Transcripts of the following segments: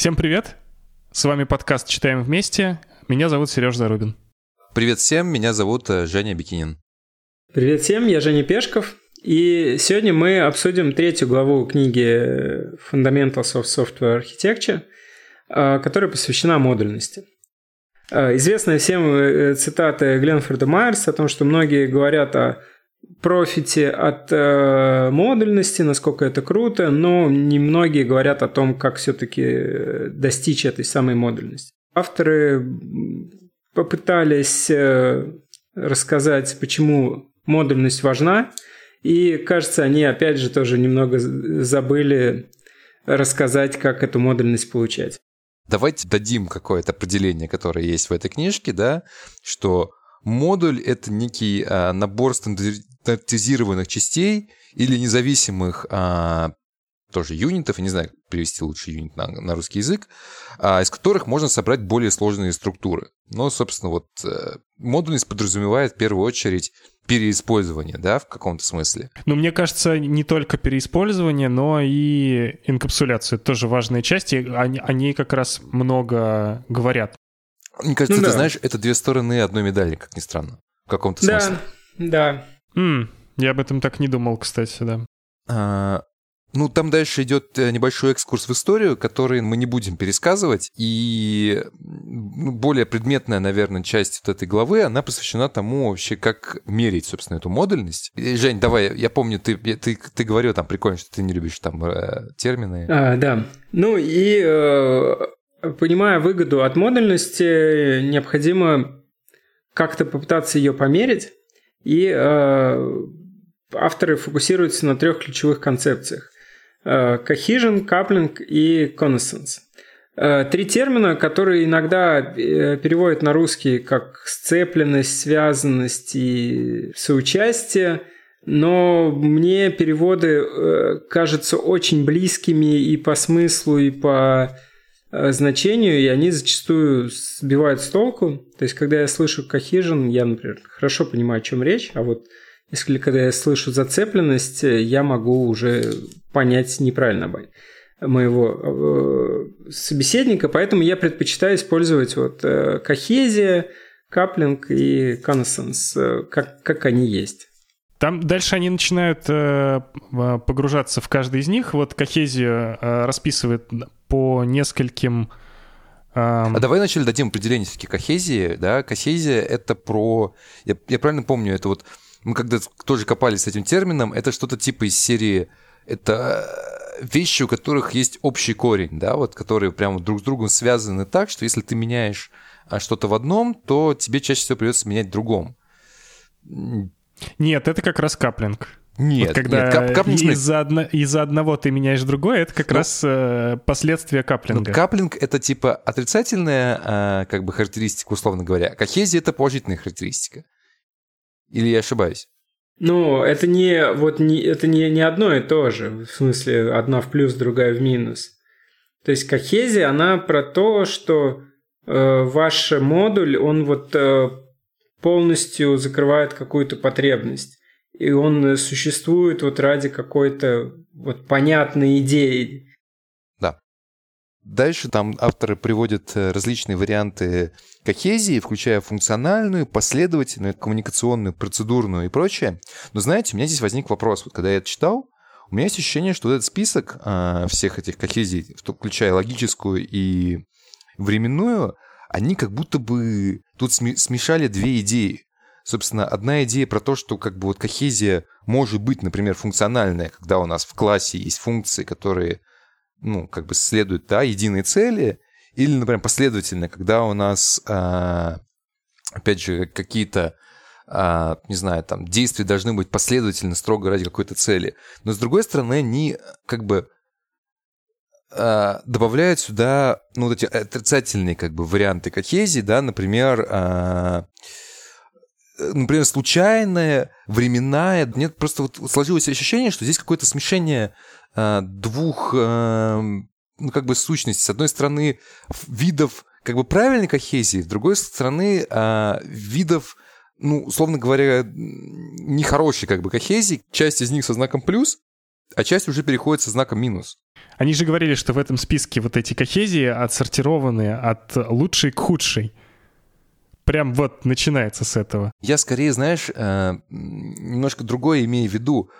Всем привет! С вами подкаст «Читаем вместе». Меня зовут Сереж Зарубин. Привет всем, меня зовут э, Женя Бикинин. Привет всем, я Женя Пешков. И сегодня мы обсудим третью главу книги Fundamentals of Software Architecture, э, которая посвящена модульности. Э, известная всем цитата Гленфорда Майерса о том, что многие говорят о профите от э, модульности, насколько это круто, но немногие говорят о том, как все-таки достичь этой самой модульности. Авторы попытались э, рассказать, почему модульность важна, и, кажется, они опять же тоже немного забыли рассказать, как эту модульность получать. Давайте дадим какое-то определение, которое есть в этой книжке, да, что модуль — это некий а, набор стандартизированных частей или независимых а, тоже юнитов, я не знаю, как перевести лучше юнит на, на русский язык, а, из которых можно собрать более сложные структуры. Но, собственно, вот э, модульность подразумевает в первую очередь переиспользование, да, в каком-то смысле. Ну, мне кажется, не только переиспользование, но и инкапсуляция. Это тоже важная часть, и они, они как раз много говорят. Мне кажется, ну, ты да. знаешь, это две стороны одной медали, как ни странно, в каком-то смысле. Да, да. Mm, я об этом так не думал, кстати, да. А, ну, там дальше идет э, небольшой экскурс в историю, который мы не будем пересказывать. И ну, более предметная, наверное, часть вот этой главы, она посвящена тому вообще, как мерить, собственно, эту модульность. И, Жень, давай, я помню, ты, ты, ты говорил там прикольно, что ты не любишь там э, термины. А, да. Ну и э, понимая выгоду от модульности, необходимо как-то попытаться ее померить. И э, авторы фокусируются на трех ключевых концепциях. Э, cohesion, coupling и connaissance. Э, три термина, которые иногда э, переводят на русский как сцепленность, связанность и соучастие, но мне переводы кажутся очень близкими и по смыслу, и по значению, и они зачастую сбивают с толку. То есть, когда я слышу cohesion, я, например, хорошо понимаю, о чем речь, а вот если когда я слышу зацепленность, я могу уже понять неправильно моего э, собеседника, поэтому я предпочитаю использовать вот э, кохезия, каплинг и коннессенс, э, как, как они есть. Там дальше они начинают э, погружаться в каждый из них. Вот Кохезия э, расписывает по нескольким... Э... А давай вначале дадим определение все-таки Кохезии. Да? Кохезия — это про... Я, я правильно помню, это вот... Мы когда тоже копались с этим термином, это что-то типа из серии это вещи, у которых есть общий корень, да, вот, которые прямо друг с другом связаны так, что если ты меняешь а, что-то в одном, то тебе чаще всего придется менять в другом. Нет, это как раз каплинг. Нет, вот когда нет, кап, каплинг... из-за, одно, из-за одного ты меняешь другое, это как ну, раз э, последствия каплинга. Ну, каплинг — это типа отрицательная э, как бы характеристика, условно говоря. А кохезия — это положительная характеристика. Или я ошибаюсь? Ну, это не вот не это не, не одно и то же. В смысле, одна в плюс, другая в минус. То есть кохезия, она про то, что э, ваш модуль, он вот э, полностью закрывает какую-то потребность. И он существует вот ради какой-то вот понятной идеи. Дальше там авторы приводят э, различные варианты кохезии, включая функциональную, последовательную, коммуникационную, процедурную и прочее. Но знаете, у меня здесь возник вопрос. Вот когда я это читал, у меня есть ощущение, что вот этот список э, всех этих кохезий, включая логическую и временную, они как будто бы тут смешали две идеи. Собственно, одна идея про то, что как бы вот кохезия может быть, например, функциональная, когда у нас в классе есть функции, которые ну, как бы следуют, да, единой цели, или, например, последовательно, когда у нас, а, опять же, какие-то, а, не знаю, там, действия должны быть последовательно, строго ради какой-то цели. Но, с другой стороны, они как бы а, добавляют сюда, ну, вот эти отрицательные, как бы, варианты кохезии, да, например, например, случайная, временная. Нет, просто вот сложилось ощущение, что здесь какое-то смешение Э, двух, эм, ну, как бы сущностей. С одной стороны, видов как бы правильной кохезии, с другой стороны, э, видов, ну, условно говоря, нехорошей как бы кохезии. Часть из них со знаком плюс, а часть уже переходит со знаком минус. Они же говорили, что в этом списке вот эти кохезии отсортированы от лучшей к худшей. Прям вот начинается с этого. Я скорее, знаешь, э, немножко другое имею в виду.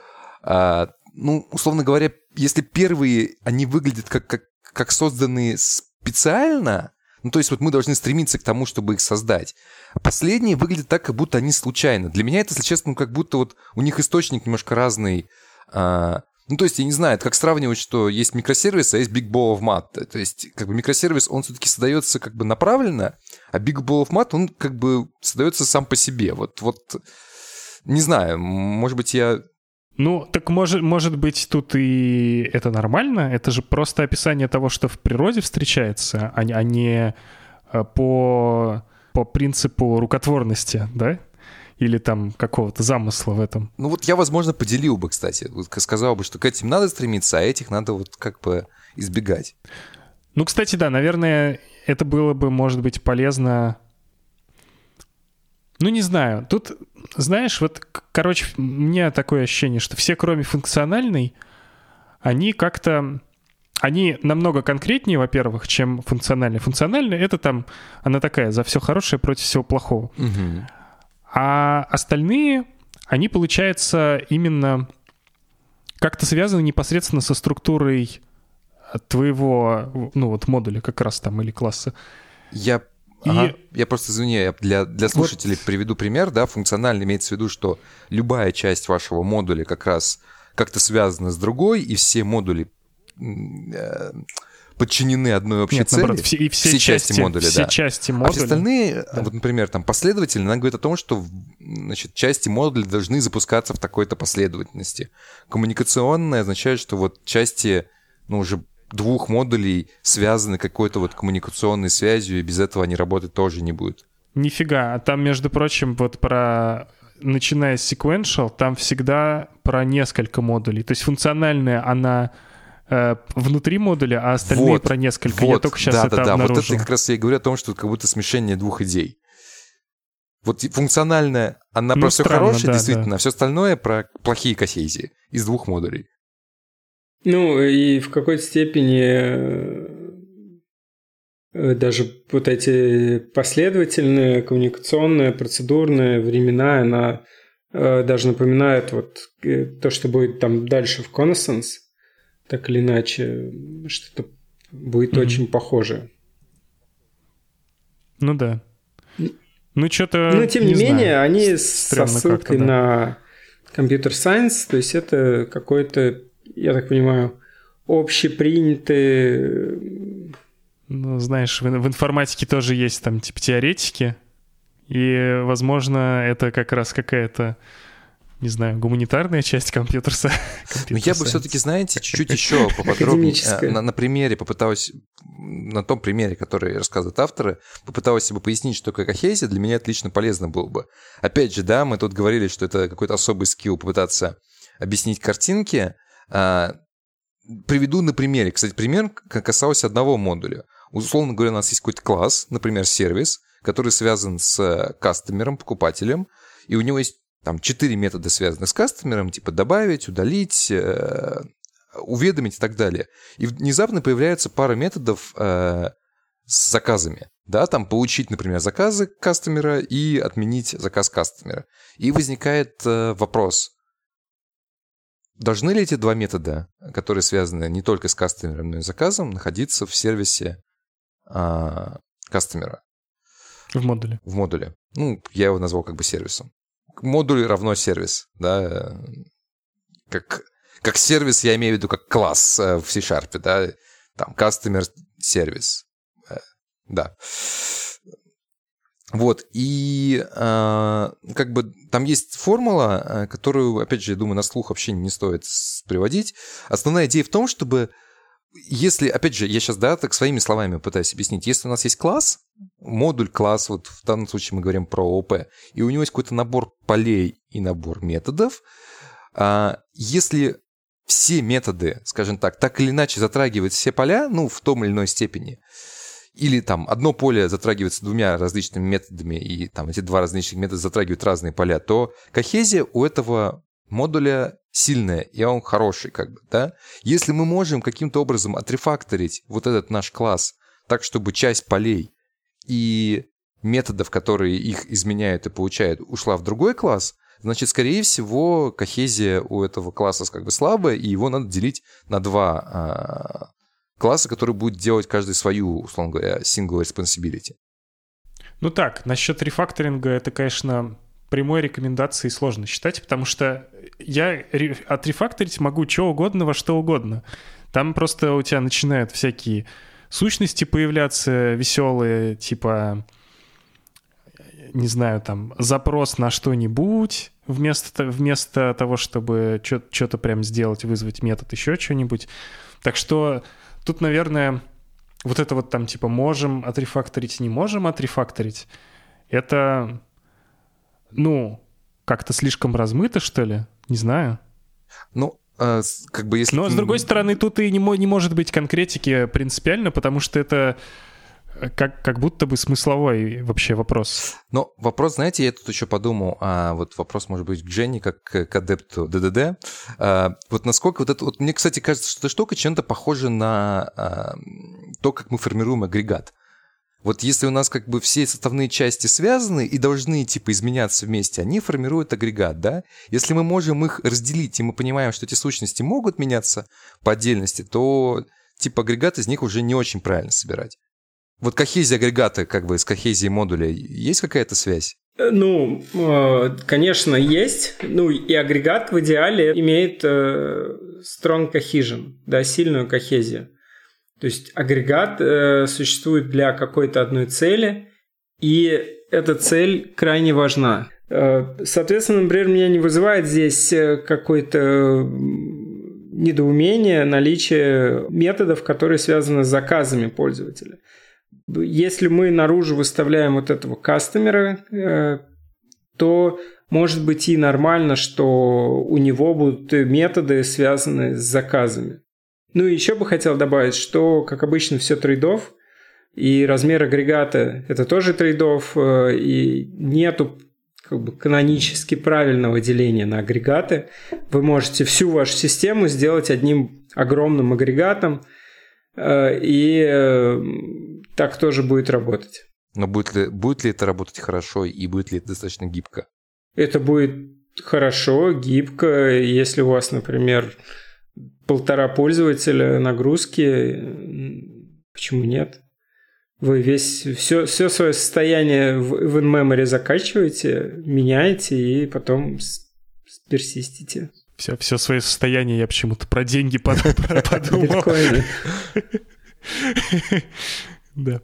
А, ну, условно говоря, если первые, они выглядят как, как, как созданные специально, ну, то есть вот мы должны стремиться к тому, чтобы их создать. Последние выглядят так, как будто они случайно. Для меня это, если честно, ну, как будто вот у них источник немножко разный. А, ну, то есть, я не знаю, это как сравнивать, что есть микросервис, а есть Big Ball of Mat. То есть, как бы микросервис, он все-таки создается как бы направленно, а Big Ball of Mat, он как бы создается сам по себе. Вот, вот, не знаю, может быть, я ну, так может, может быть, тут и это нормально? Это же просто описание того, что в природе встречается, а, а не э, по, по принципу рукотворности, да? Или там какого-то замысла в этом. Ну вот я, возможно, поделил бы, кстати. Вот сказал бы, что к этим надо стремиться, а этих надо вот как бы избегать. Ну, кстати, да, наверное, это было бы, может быть, полезно ну, не знаю. Тут, знаешь, вот, короче, у меня такое ощущение, что все, кроме функциональной, они как-то... Они намного конкретнее, во-первых, чем функциональная. Функциональная — это там, она такая, за все хорошее против всего плохого. Угу. А остальные, они, получается, именно как-то связаны непосредственно со структурой твоего, ну, вот модуля как раз там или класса. Я Ага. Я просто, извини, я для, для слушателей вот. приведу пример, да, функционально имеется в виду, что любая часть вашего модуля как раз как-то связана с другой, и все модули э, подчинены одной общей Нет, цели. Наоборот, все, и все, все части, части модуля, все да. части модуля. А все остальные, да. вот, например, там последовательно, она говорит о том, что значит, части модуля должны запускаться в такой-то последовательности. Коммуникационное означает, что вот части, ну, уже двух модулей связаны какой-то вот коммуникационной связью, и без этого они работать тоже не будут. Нифига. А там, между прочим, вот про начиная с sequential, там всегда про несколько модулей. То есть функциональная, она внутри модуля, а остальные вот, про несколько. Вот, я только сейчас да, это да, да. обнаружил. Вот это как раз я и говорю о том, что это как будто смешение двух идей. Вот функциональная, она ну, про все хорошее, да, действительно, да. а все остальное про плохие косезии из двух модулей. Ну, и в какой-то степени э, даже вот эти последовательные, коммуникационные, процедурные времена, она э, даже напоминает вот э, то, что будет там дальше в Connaissance, так или иначе, что-то будет mm-hmm. очень похоже. Ну да. Ну, что-то. Но тем не, не менее, знаю. они со ссылкой да. на компьютер сайенс, то есть это какой-то я так понимаю, общепринятые... Ну, знаешь, в, в информатике тоже есть там типа теоретики, и, возможно, это как раз какая-то не знаю, гуманитарная часть компьютера. Ну, я бы все-таки, знаете, чуть-чуть еще поподробнее э, на, на примере попыталась, на том примере, который рассказывают авторы, попыталась себе пояснить, что такое кохезия, для меня отлично полезно было бы. Опять же, да, мы тут говорили, что это какой-то особый скилл попытаться объяснить картинки, а, приведу на примере. Кстати, пример касался одного модуля. Условно говоря, у нас есть какой-то класс, например, сервис, который связан с кастомером, покупателем, и у него есть там четыре метода, связанных с кастомером, типа добавить, удалить, э, уведомить и так далее. И внезапно появляется пара методов э, с заказами. Да, там получить, например, заказы кастомера и отменить заказ кастомера. И возникает э, вопрос, Должны ли эти два метода, которые связаны не только с кастомером, но и заказом, находиться в сервисе а, кастомера? В модуле. В модуле. Ну, я его назвал как бы сервисом. Модуль равно сервис, да. Как, как сервис я имею в виду как класс э, в C-Sharp, да. Там, customer сервис. Э, да. Вот, и э, как бы там есть формула, э, которую, опять же, я думаю, на слух вообще не стоит приводить. Основная идея в том, чтобы если, опять же, я сейчас, да, так своими словами пытаюсь объяснить, если у нас есть класс, модуль класс, вот в данном случае мы говорим про ООП, и у него есть какой-то набор полей и набор методов, а, если все методы, скажем так, так или иначе затрагивают все поля, ну, в том или иной степени, или там одно поле затрагивается двумя различными методами, и там эти два различных метода затрагивают разные поля, то кохезия у этого модуля сильное, и он хороший, как бы, да? Если мы можем каким-то образом отрефакторить вот этот наш класс так, чтобы часть полей и методов, которые их изменяют и получают, ушла в другой класс, значит, скорее всего, кохезия у этого класса как бы слабая, и его надо делить на два а, класса, которые будут делать каждый свою, условно говоря, single responsibility. Ну так, насчет рефакторинга это, конечно, прямой рекомендации сложно считать, потому что я отрефакторить могу что угодно во что угодно. Там просто у тебя начинают всякие сущности появляться веселые, типа, не знаю, там, запрос на что-нибудь вместо, вместо того, чтобы что-то прям сделать, вызвать метод, еще что-нибудь. Так что тут, наверное, вот это вот там типа можем отрефакторить, не можем отрефакторить, это ну, как-то слишком размыто, что ли? Не знаю. Ну, э, как бы если... Но, с другой стороны, тут и не, не может быть конкретики принципиально, потому что это э, как, как будто бы смысловой вообще вопрос. Но вопрос, знаете, я тут еще подумал, а вот вопрос может быть к Дженни, как к адепту ДДД. А, вот насколько вот это... Вот мне, кстати, кажется, что эта штука чем-то похожа на а, то, как мы формируем агрегат. Вот если у нас как бы все составные части связаны и должны типа изменяться вместе, они формируют агрегат, да? Если мы можем их разделить, и мы понимаем, что эти сущности могут меняться по отдельности, то типа агрегат из них уже не очень правильно собирать. Вот кохезия агрегата как бы с кохезией модуля есть какая-то связь? Э, ну, э, конечно, есть. Ну, и агрегат в идеале имеет э, strong cohesion, да, сильную кохезию. То есть агрегат э, существует для какой-то одной цели, и эта цель крайне важна. Э, соответственно, например, меня не вызывает здесь э, какое-то недоумение наличие методов, которые связаны с заказами пользователя. Если мы наружу выставляем вот этого кастомера, э, то может быть и нормально, что у него будут методы, связанные с заказами. Ну и еще бы хотел добавить, что, как обычно, все трейдов, и размер агрегата – это тоже трейдов, э, и нету как бы канонически правильного деления на агрегаты. Вы можете всю вашу систему сделать одним огромным агрегатом, э, и э, так тоже будет работать. Но будет ли, будет ли это работать хорошо и будет ли это достаточно гибко? Это будет хорошо, гибко, если у вас, например, полтора пользователя нагрузки, почему нет? Вы весь, все, все свое состояние в, в in-memory закачиваете, меняете и потом персистите. Все, все свое состояние я почему-то про деньги подумал. Да.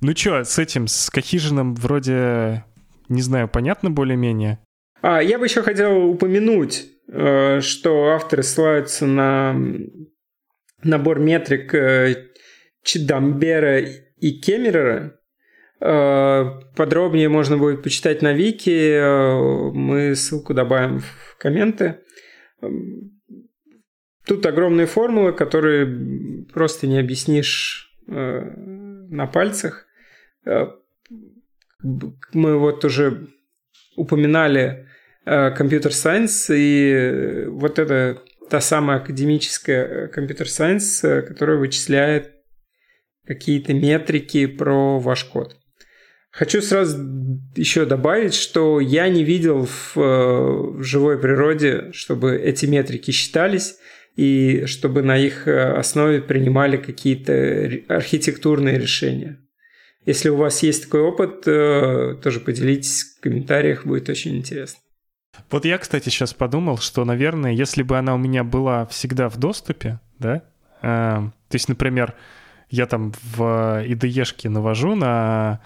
Ну что, с этим, с Кахижином вроде, не знаю, понятно более-менее? А, я бы еще хотел упомянуть что авторы ссылаются на набор метрик э, Чидамбера и Кемерера. Э, подробнее можно будет почитать на Вики. Мы ссылку добавим в комменты. Тут огромные формулы, которые просто не объяснишь на пальцах. Мы вот уже упоминали компьютер-сайенс, и вот это та самая академическая компьютер-сайенс, которая вычисляет какие-то метрики про ваш код. Хочу сразу еще добавить, что я не видел в, в живой природе, чтобы эти метрики считались и чтобы на их основе принимали какие-то архитектурные решения. Если у вас есть такой опыт, э, тоже поделитесь в комментариях, будет очень интересно. Вот я, кстати, сейчас подумал, что, наверное, если бы она у меня была всегда в доступе, да, э, то есть, например, я там в IDE-шке навожу на,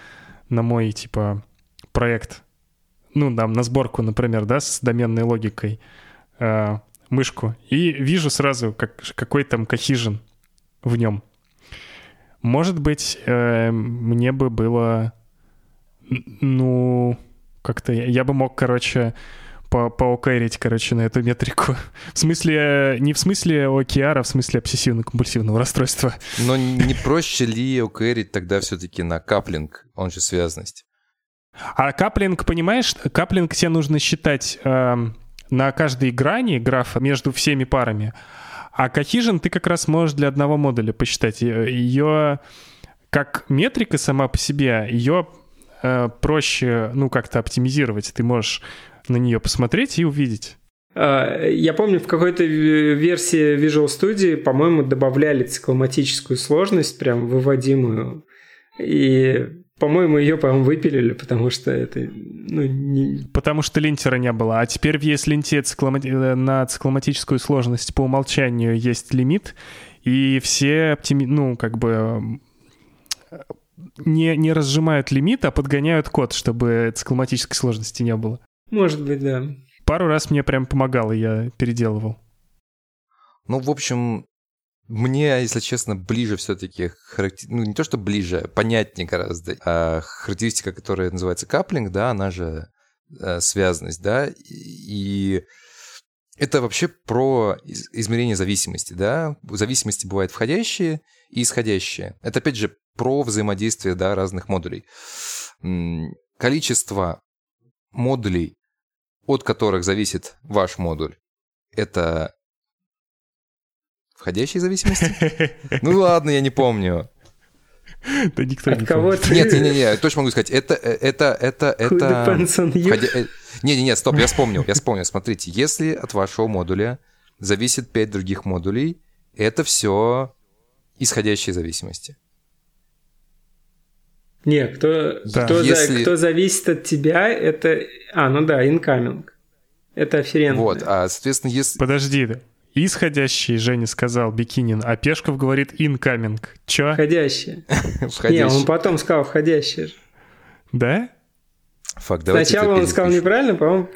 на мой, типа, проект, ну, там, на сборку, например, да, с доменной логикой, э, мышку, и вижу сразу, как, какой там кохижен в нем. Может быть, э, мне бы было, ну, как-то я, я бы мог, короче, по поокэрить, короче, на эту метрику. В смысле, не в смысле OKR, а в смысле обсессивно-компульсивного расстройства. Но не проще ли окэрить тогда все-таки на каплинг, он же связность? А каплинг, понимаешь, каплинг тебе нужно считать э, на каждой грани графа между всеми парами. А Cohesion ты как раз можешь для одного модуля посчитать. Ее как метрика сама по себе, ее э, проще, ну, как-то оптимизировать. Ты можешь на нее посмотреть и увидеть. А, я помню, в какой-то версии Visual Studio, по-моему, добавляли цикломатическую сложность, прям выводимую. И, по-моему, ее, по-моему, выпилили, потому что это... Ну, не... Потому что линтера не было. А теперь в ESLint цикломати... Э, на цикломатическую сложность по умолчанию есть лимит, и все оптими... ну, как бы не, не разжимают лимит, а подгоняют код, чтобы цикломатической сложности не было. Может быть, да. Пару раз мне прям помогало, я переделывал. Ну, в общем, мне, если честно, ближе все-таки, характер... ну не то что ближе, понятнее гораздо, а характеристика, которая называется каплинг, да, она же э, связанность, да, и это вообще про измерение зависимости, да, зависимости бывают входящие и исходящие. Это, опять же, про взаимодействие, да, разных модулей. Количество модулей, от которых зависит ваш модуль, это входящие зависимости? Ну ладно, я не помню. Да никто От не кого помнит. ты? Нет, не, не, не, точно могу сказать, это, это, это, это. you? входя- э, Не, не, не, стоп, я вспомнил, я вспомнил. Смотрите, если от вашего модуля зависит 5 других модулей, это все исходящие зависимости. Не, кто, Да. кто, за- Если- кто зависит от тебя, это... А, ну да, incoming. Это афферентное. Вот, а, соответственно, если... Подожди. Исходящий, Женя сказал, Бикинин, а Пешков говорит incoming. Чё? Входящее. Не, входящий- он потом сказал входящее. же. Да? Фак, давайте Сначала он сказал неправильно, по-моему,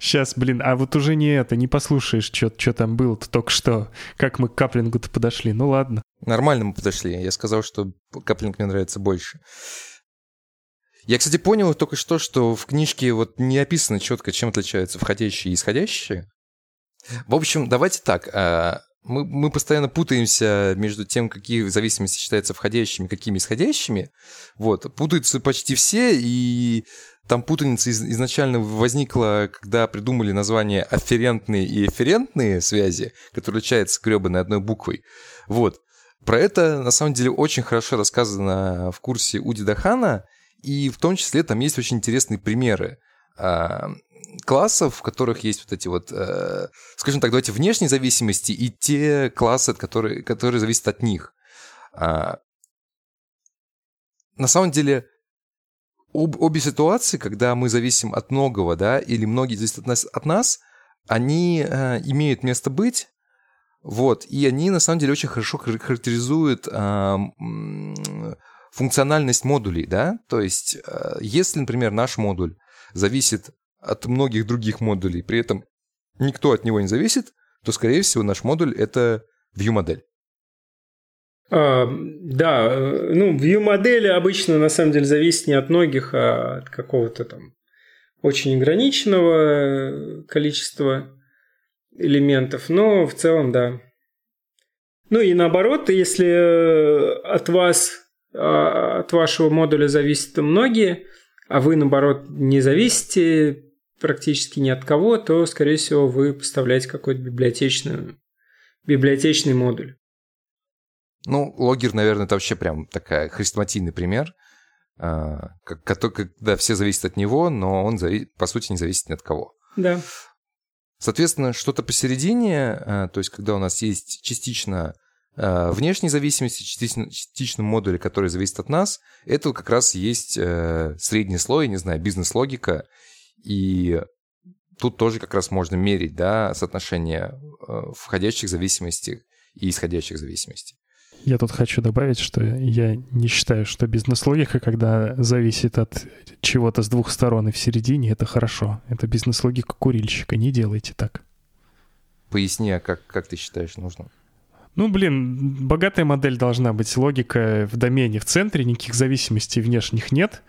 Сейчас, блин, а вот уже не это, не послушаешь, что там было-то только что. Как мы к каплингу-то подошли. Ну ладно. Нормально мы подошли. Я сказал, что каплинг мне нравится больше. Я, кстати, понял только что, что в книжке вот не описано четко, чем отличаются входящие и исходящие. В общем, давайте так. а, Мы, мы постоянно путаемся между тем, какие зависимости считаются входящими, какими исходящими. Вот. Путаются почти все, и там путаница из- изначально возникла, когда придумали название афферентные и эфферентные связи, которые отличаются гребаной одной буквой. Вот. Про это, на самом деле, очень хорошо рассказано в курсе Уди Дахана, и в том числе там есть очень интересные примеры а, классов, в которых есть вот эти вот, э, скажем так, давайте внешние зависимости и те классы, от которые, которые зависят от них. А, на самом деле, об- обе ситуации, когда мы зависим от многого, да, или многие зависят от нас, от нас они э, имеют место быть, вот, и они на самом деле очень хорошо хар- характеризуют м, функциональность модулей, да, то есть э, если, например, наш модуль зависит от многих других модулей, при этом никто от него не зависит, то, скорее всего, наш модуль — это view-модель. А, да, э, ну, view модели обычно на самом деле зависит не от многих, а от какого-то там очень ограниченного э, количества элементов, но в целом, да. Ну и наоборот, если э, от вас, а, от вашего модуля зависят многие, а вы, наоборот, не зависите практически ни от кого, то, скорее всего, вы поставляете какой-то библиотечный, библиотечный модуль. Ну, логер, наверное, это вообще прям такая хрестоматийный пример, а, когда все зависят от него, но он, по сути, не зависит ни от кого. Да. Соответственно, что-то посередине, а, то есть когда у нас есть частично а, внешние зависимости, частично, частично модули, которые зависят от нас, это как раз есть э, средний слой, не знаю, бизнес-логика, и тут тоже как раз можно мерить, да, соотношение э, входящих зависимостей и исходящих зависимостей. Я тут хочу добавить, что я не считаю, что бизнес-логика, когда зависит от чего-то с двух сторон и в середине, это хорошо. Это бизнес-логика курильщика. Не делайте так. Поясни, а как, как ты считаешь нужно? Ну, блин, богатая модель должна быть. Логика в домене в центре, никаких зависимостей внешних нет.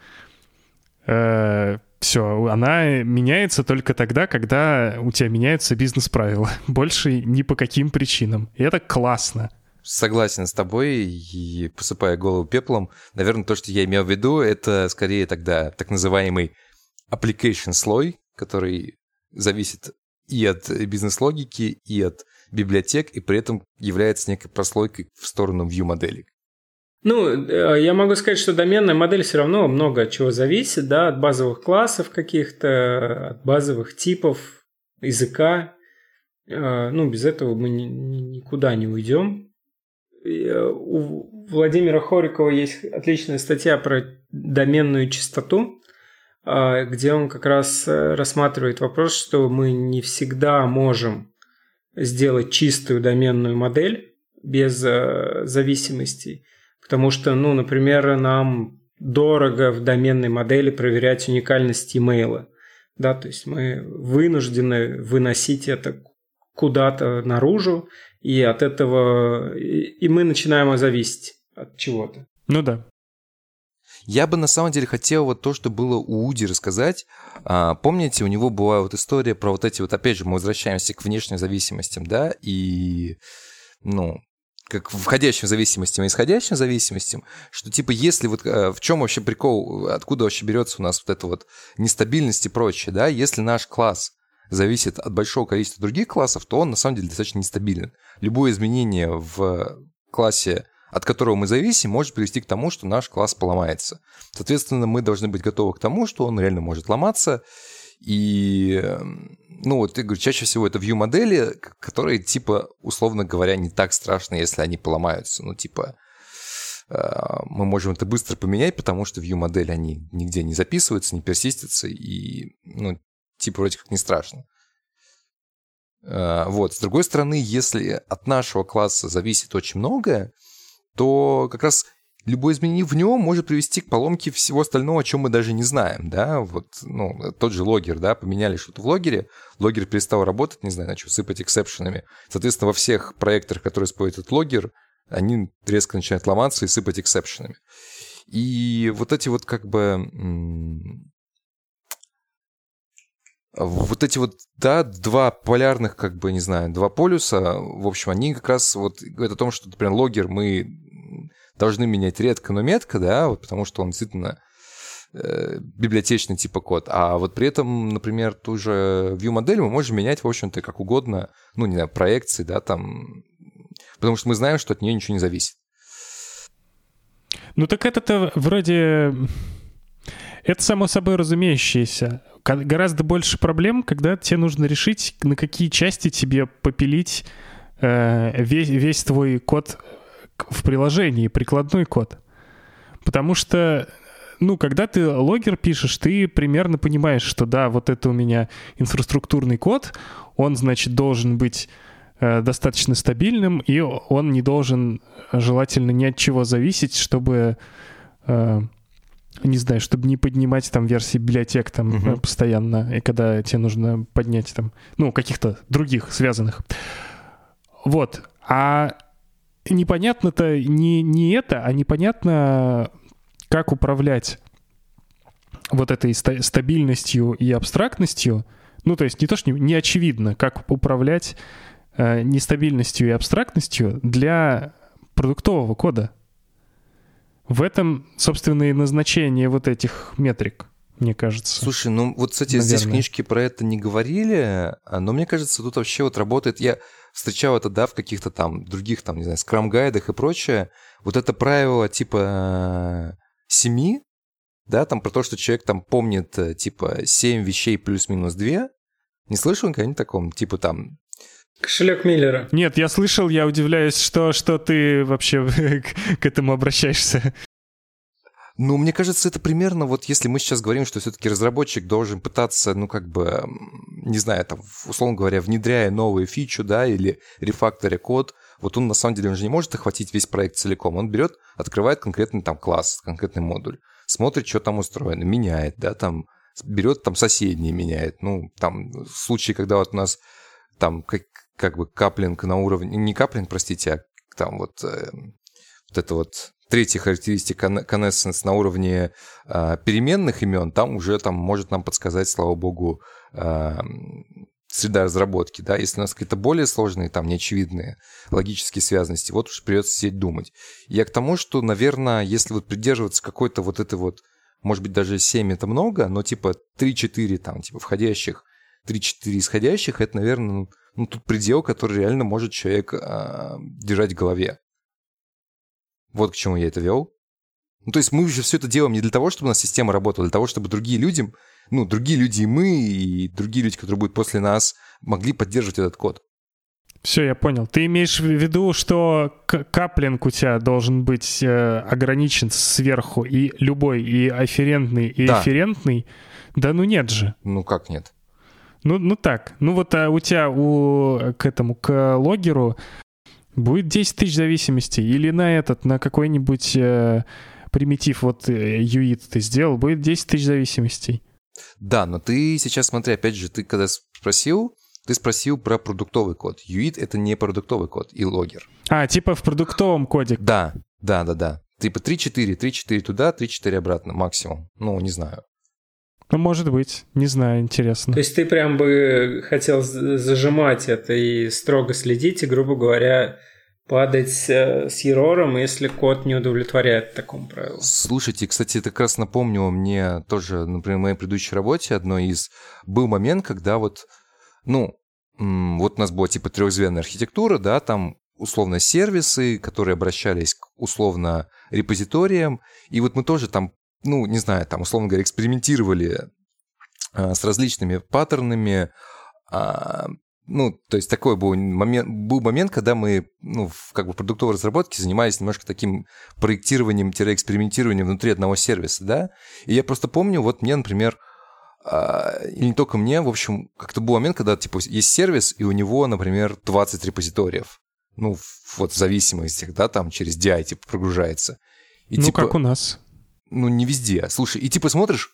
все, она меняется только тогда, когда у тебя меняются бизнес-правила. Больше ни по каким причинам. И это классно. Согласен с тобой и посыпая голову пеплом. Наверное, то, что я имел в виду, это скорее тогда так называемый application слой, который зависит и от бизнес-логики, и от библиотек, и при этом является некой прослойкой в сторону view-моделей. Ну, э, я могу сказать, что доменная модель все равно много от чего зависит, да, от базовых классов каких-то, от базовых типов языка. Э, ну, без этого мы никуда не уйдем. Э, у Владимира Хорикова есть отличная статья про доменную частоту, где он как раз рассматривает вопрос, что мы не всегда можем сделать чистую доменную модель без зависимостей. Потому что, ну, например, нам дорого в доменной модели проверять уникальность имейла. Да, то есть мы вынуждены выносить это куда-то наружу, и от этого и мы начинаем зависеть от чего-то. Ну да. Я бы на самом деле хотел вот то, что было у Уди рассказать. А, помните, у него была вот история про вот эти вот, опять же, мы возвращаемся к внешним зависимостям, да, и, ну, как входящим зависимостям и исходящим зависимостям, что типа если вот э, в чем вообще прикол, откуда вообще берется у нас вот эта вот нестабильность и прочее, да, если наш класс зависит от большого количества других классов, то он на самом деле достаточно нестабилен. Любое изменение в классе, от которого мы зависим, может привести к тому, что наш класс поломается. Соответственно, мы должны быть готовы к тому, что он реально может ломаться, и, эм, ну, вот, я говорю, чаще всего это view-модели, которые, типа, условно говоря, не так страшно, если они поломаются. Ну, типа, э, мы можем это быстро поменять, потому что view-модели, они нигде не записываются, не персистятся, и, ну, типа, вроде как не страшно. Э, вот, с другой стороны, если от нашего класса зависит очень многое, то как раз любое изменение в нем может привести к поломке всего остального, о чем мы даже не знаем, да, вот, ну, тот же логер, да, поменяли что-то в логере, логер перестал работать, не знаю, начал сыпать эксепшенами, соответственно, во всех проектах, которые используют этот логер, они резко начинают ломаться и сыпать эксепшенами. И вот эти вот как бы вот эти вот, да, два полярных, как бы, не знаю, два полюса, в общем, они как раз вот говорят о том, что, например, логер мы должны менять редко, но метко, да, вот потому что он действительно э, библиотечный типа код. А вот при этом, например, ту же view-модель мы можем менять, в общем-то, как угодно, ну, не знаю, проекции, да, там, потому что мы знаем, что от нее ничего не зависит. Ну так это-то вроде... Это само собой разумеющееся. Гораздо больше проблем, когда тебе нужно решить, на какие части тебе попилить э, весь, весь твой код в приложении, прикладной код. Потому что, ну, когда ты логер пишешь, ты примерно понимаешь, что да, вот это у меня инфраструктурный код, он, значит, должен быть э, достаточно стабильным, и он не должен желательно ни от чего зависеть, чтобы э, не знаю, чтобы не поднимать там версии библиотек там uh-huh. постоянно, и когда тебе нужно поднять там, ну, каких-то других связанных. Вот. А непонятно-то не, не это, а непонятно, как управлять вот этой стабильностью и абстрактностью. Ну, то есть не то, что не, не очевидно, как управлять э, нестабильностью и абстрактностью для продуктового кода. В этом, собственно, и назначение вот этих метрик, мне кажется. Слушай, ну вот, кстати, Наверное. здесь в книжке про это не говорили, а, но мне кажется, тут вообще вот работает... Я встречал это, да, в каких-то там других, там, не знаю, скрам-гайдах и прочее, вот это правило типа семи, да, там про то, что человек там помнит, э, типа, семь вещей плюс-минус две, не слышал никогда о таком, типа там Кошелек Миллера. Нет, я слышал, я удивляюсь, что, что ты вообще к, к этому обращаешься. Ну, мне кажется, это примерно вот если мы сейчас говорим, что все-таки разработчик должен пытаться, ну, как бы, не знаю, там, условно говоря, внедряя новую фичу, да, или рефакторя код, вот он на самом деле он же не может охватить весь проект целиком. Он берет, открывает конкретный там класс, конкретный модуль, смотрит, что там устроено, меняет, да, там, берет там соседние, меняет. Ну, там, в случае, когда вот у нас там как, как бы каплинг на уровне, не каплинг, простите, а там вот, э, вот это вот третья характеристика Connaissance на уровне э, переменных имен, там уже там может нам подсказать, слава богу, э, среда разработки, да, если у нас какие-то более сложные, там, неочевидные логические связанности, вот уж придется сидеть думать. Я к тому, что, наверное, если вот придерживаться какой-то вот этой вот, может быть, даже 7 это много, но типа 3-4 там, типа входящих, 3-4 исходящих, это, наверное, ну, тут предел, который реально может человек а, держать в голове. Вот к чему я это вел. Ну, то есть мы же все это делаем не для того, чтобы у нас система работала, а для того, чтобы другие люди, ну, другие люди и мы, и другие люди, которые будут после нас, могли поддерживать этот код. Все, я понял. Ты имеешь в виду, что каплинг у тебя должен быть э, ограничен сверху, и любой, и афферентный, и да. эфферентный? Да ну нет же. Ну как нет? Ну, ну так. Ну вот а у тебя у, к этому, к логеру будет 10 тысяч зависимостей. Или на этот, на какой-нибудь э, примитив, вот э, UIT ты сделал, будет 10 тысяч зависимостей. Да, но ты сейчас смотри, опять же, ты когда спросил, ты спросил про продуктовый код. UIT — это не продуктовый код и логер. А, типа в продуктовом коде. Да, да, да, да. Типа 3-4, 3-4 туда, 3-4 обратно максимум. Ну, не знаю. Ну, может быть, не знаю, интересно. То есть ты прям бы хотел зажимать это и строго следить, и, грубо говоря, падать э, с ерором, если код не удовлетворяет такому правилу. Слушайте, кстати, это как раз напомнило мне тоже, например, в моей предыдущей работе одной из... Был момент, когда вот, ну, вот у нас была типа трехзвенная архитектура, да, там условно сервисы, которые обращались к условно репозиториям, и вот мы тоже там, ну, не знаю, там, условно говоря, экспериментировали а, с различными паттернами, а, ну, то есть такой был момент, был момент, когда мы, ну, в как бы продуктовой разработке занимались немножко таким проектированием-экспериментированием внутри одного сервиса, да. И я просто помню, вот мне, например, а, и не только мне, в общем, как-то был момент, когда, типа, есть сервис, и у него, например, 20 репозиториев. Ну, вот в зависимости, да, там через DI, типа, прогружается. И, ну, типа, как у нас. Ну, не везде. Слушай, и типа смотришь,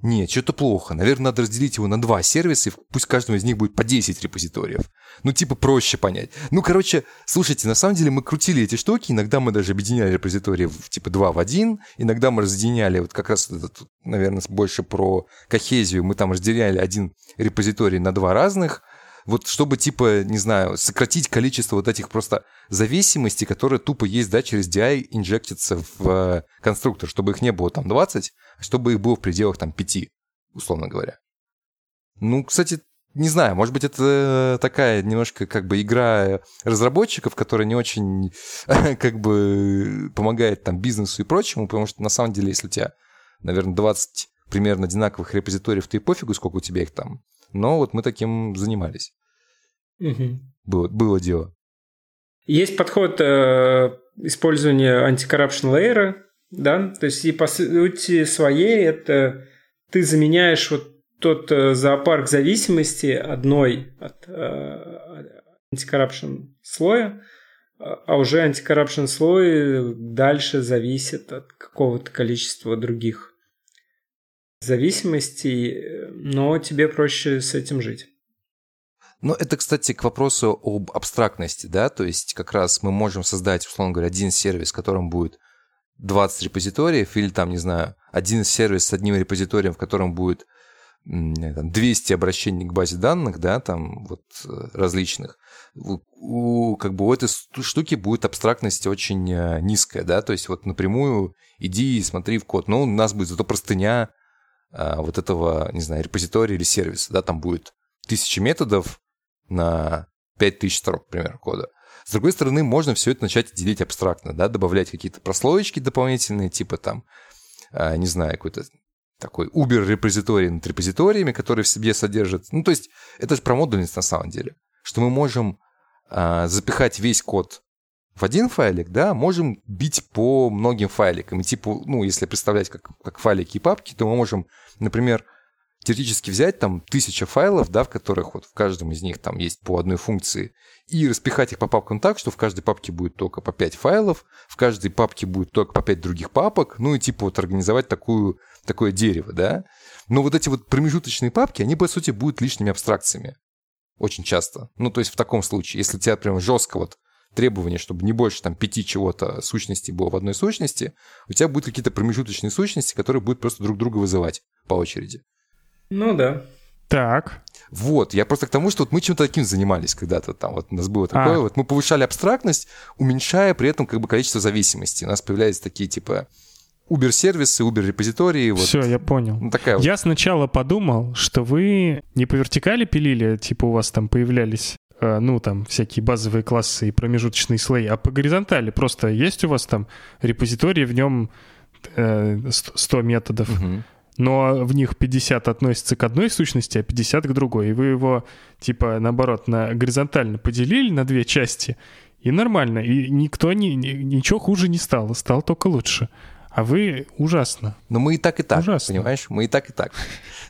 нет, что-то плохо. Наверное, надо разделить его на два сервиса, и пусть каждому из них будет по 10 репозиториев. Ну, типа, проще понять. Ну, короче, слушайте, на самом деле мы крутили эти штуки, иногда мы даже объединяли репозитории в типа 2 в 1, иногда мы разъединяли, вот как раз, это, наверное, больше про кохезию, мы там разделяли один репозиторий на два разных, вот чтобы, типа, не знаю, сократить количество вот этих просто зависимостей, которые тупо есть, да, через DI инжектятся в э, конструктор, чтобы их не было там 20, а чтобы их было в пределах там 5, условно говоря. Ну, кстати, не знаю, может быть, это такая немножко как бы игра разработчиков, которая не очень как бы помогает там бизнесу и прочему, потому что на самом деле, если у тебя, наверное, 20 примерно одинаковых репозиториев, то и пофигу, сколько у тебя их там. Но вот мы таким занимались. Угу. Было, было дело. Есть подход э, использования антикоррупшн лейера, да, то есть и по сути своей это ты заменяешь вот тот э, зоопарк зависимости одной от э, антикоррупшн слоя, а уже антикоррупшн слой дальше зависит от какого-то количества других зависимостей, но тебе проще с этим жить. Ну, это, кстати, к вопросу об абстрактности, да, то есть как раз мы можем создать, условно говоря, один сервис, в котором будет 20 репозиториев, или там, не знаю, один сервис с одним репозиторием, в котором будет там, 200 обращений к базе данных, да, там вот э, различных, у, как бы у этой штуки будет абстрактность очень э, низкая, да, то есть вот напрямую иди и смотри в код, но у нас будет зато простыня вот этого, не знаю, репозитория или сервиса, да, там будет тысячи методов, на 5000 строк, например, кода. С другой стороны, можно все это начать делить абстрактно, да, добавлять какие-то прослоечки дополнительные, типа там, а, не знаю, какой-то такой Uber-репозиторий над репозиториями, которые в себе содержат. Ну, то есть, это же про модульность на самом деле. Что мы можем а, запихать весь код в один файлик, да, можем бить по многим файликам. И типа, ну, если представлять как, как файлики и папки, то мы можем, например, теоретически взять там тысяча файлов, да, в которых вот в каждом из них там есть по одной функции, и распихать их по папкам так, что в каждой папке будет только по 5 файлов, в каждой папке будет только по 5 других папок, ну и типа вот организовать такую, такое дерево, да. Но вот эти вот промежуточные папки, они, по сути, будут лишними абстракциями. Очень часто. Ну, то есть в таком случае, если тебя прям жестко вот требование, чтобы не больше там пяти чего-то сущностей было в одной сущности, у тебя будут какие-то промежуточные сущности, которые будут просто друг друга вызывать по очереди. Ну да. Так. Вот, я просто к тому, что вот мы чем-то таким занимались когда-то там, вот у нас было такое, а. вот мы повышали абстрактность, уменьшая при этом как бы количество зависимости. У нас появлялись такие типа Uber-сервисы, Uber-репозитории. Вот. Все, я понял. Ну, такая вот. Я сначала подумал, что вы не по вертикали пилили, типа у вас там появлялись ну, там, всякие базовые классы и промежуточные слои, а по горизонтали просто есть у вас там репозиторий, в нем 100 э, методов, угу но в них 50 относится к одной сущности, а 50 к другой. И вы его, типа, наоборот, на горизонтально поделили на две части, и нормально. И никто ни, ничего хуже не стало, стало только лучше. А вы ужасно. Но мы и так, и так, ужасно. понимаешь? Мы и так, и так.